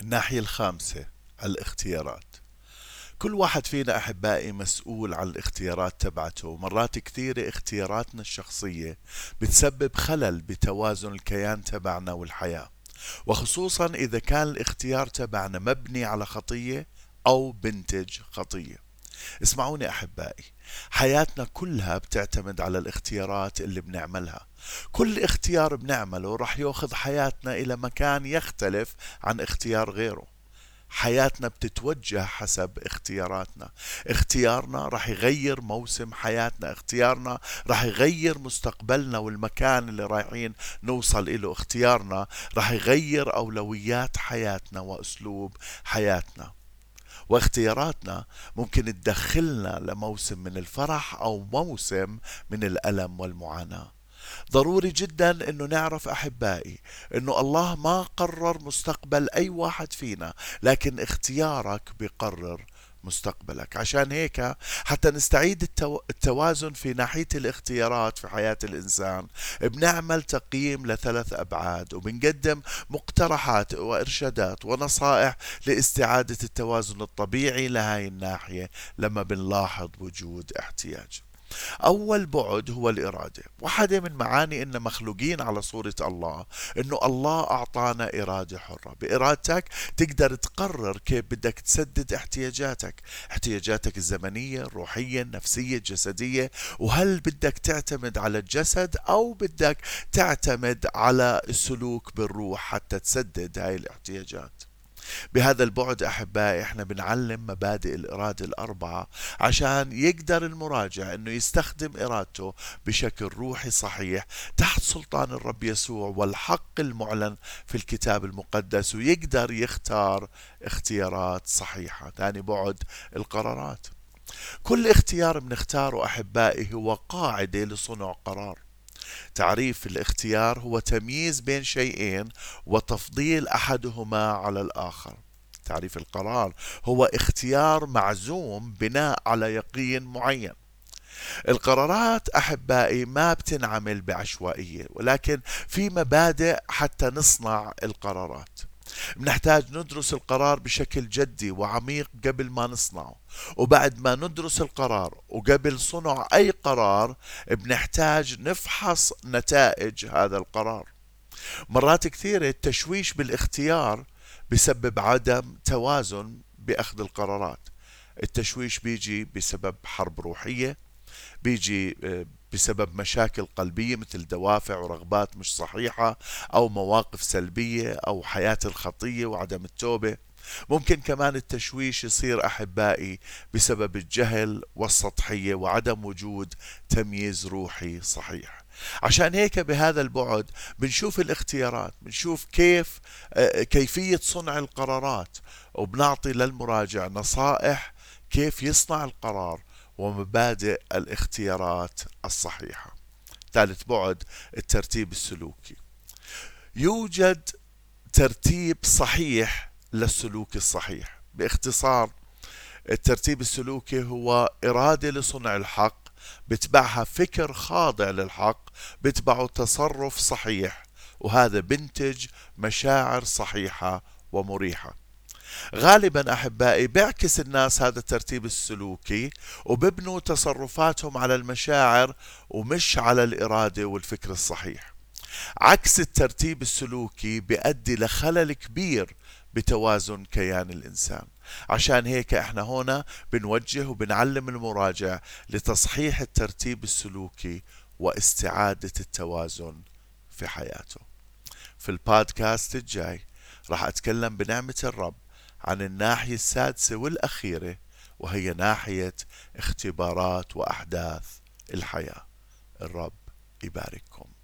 الناحية الخامسة الاختيارات. كل واحد فينا أحبائي مسؤول عن الاختيارات تبعته. مرات كثيرة اختياراتنا الشخصية بتسبب خلل بتوازن الكيان تبعنا والحياة. وخصوصا إذا كان الاختيار تبعنا مبني على خطية أو بنتج خطية. اسمعوني أحبائي حياتنا كلها بتعتمد على الاختيارات اللي بنعملها. كل اختيار بنعمله رح ياخذ حياتنا إلى مكان يختلف عن اختيار غيره. حياتنا بتتوجه حسب اختياراتنا. اختيارنا رح يغير موسم حياتنا. اختيارنا رح يغير مستقبلنا والمكان اللي رايحين نوصل إله اختيارنا رح يغير أولويات حياتنا وأسلوب حياتنا. واختياراتنا ممكن تدخلنا لموسم من الفرح أو موسم من الألم والمعاناة. ضروري جدا إنه نعرف أحبائي إنه الله ما قرر مستقبل أي واحد فينا لكن اختيارك بقرر مستقبلك. عشان هيك حتى نستعيد التوازن في ناحية الاختيارات في حياة الإنسان. بنعمل تقييم لثلاث أبعاد وبنقدم مقترحات وإرشادات ونصائح لاستعادة التوازن الطبيعي لهاي الناحية لما بنلاحظ وجود احتياج. أول بعد هو الإرادة. واحدة من معاني إن مخلوقين على صورة الله إنه الله أعطانا إرادة حرة. بإرادتك تقدر تقرر كيف بدك تسدد احتياجاتك. احتياجاتك الزمنية الروحية النفسية الجسدية. وهل بدك تعتمد على الجسد أو بدك تعتمد على السلوك بالروح حتى تسدد هاي الاحتياجات؟ بهذا البعد أحبائي إحنا بنعلم مبادئ الإرادة الأربعة عشان يقدر المراجع أنه يستخدم إرادته بشكل روحي صحيح تحت سلطان الرب يسوع والحق المعلن في الكتاب المقدس ويقدر يختار اختيارات صحيحة. ثاني بعد القرارات. كل اختيار بنختاره أحبائي هو قاعدة لصنع قرار. تعريف الاختيار هو تمييز بين شيئين وتفضيل أحدهما على الآخر. تعريف القرار هو اختيار معزوم بناء على يقين معين. القرارات أحبائي ما بتنعمل بعشوائية ولكن في مبادئ حتى نصنع القرارات. بنحتاج ندرس القرار بشكل جدي وعميق قبل ما نصنعه وبعد ما ندرس القرار وقبل صنع أي قرار بنحتاج نفحص نتائج هذا القرار. مرات كثيرة التشويش بالاختيار بسبب عدم توازن بأخذ القرارات. التشويش بيجي بسبب حرب روحية بيجي آه، بسبب مشاكل قلبية مثل دوافع ورغبات مش صحيحة أو مواقف سلبية أو حياة الخطية وعدم التوبة. ممكن كمان التشويش يصير أحبائي بسبب الجهل والسطحية وعدم وجود تمييز روحي صحيح. عشان هيك بهذا البعد بنشوف الاختيارات بنشوف كيف آه، كيفية صنع القرارات وبنعطي للمراجع نصائح كيف يصنع القرار ومبادئ الاختيارات الصحيحة. ثالث بعد الترتيب السلوكي. يوجد ترتيب صحيح للسلوك الصحيح. باختصار الترتيب السلوكي هو إرادة لصنع الحق بتبعها فكر خاضع للحق بتبعه تصرف صحيح وهذا بنتج مشاعر صحيحة ومريحة. غالبا أحبائي بيعكس الناس هذا الترتيب السلوكي وببنوا تصرفاتهم على المشاعر ومش على الإرادة والفكر الصحيح. عكس الترتيب السلوكي بيؤدي لخلل كبير بتوازن كيان الإنسان. عشان هيك إحنا هنا بنوجه وبنعلم المراجع لتصحيح الترتيب السلوكي واستعادة التوازن في حياته. في البودكاست الجاي راح أتكلم بنعمة الرب. عن الناحية السادسة والأخيرة وهي ناحية اختبارات وأحداث الحياة. الرب يبارككم.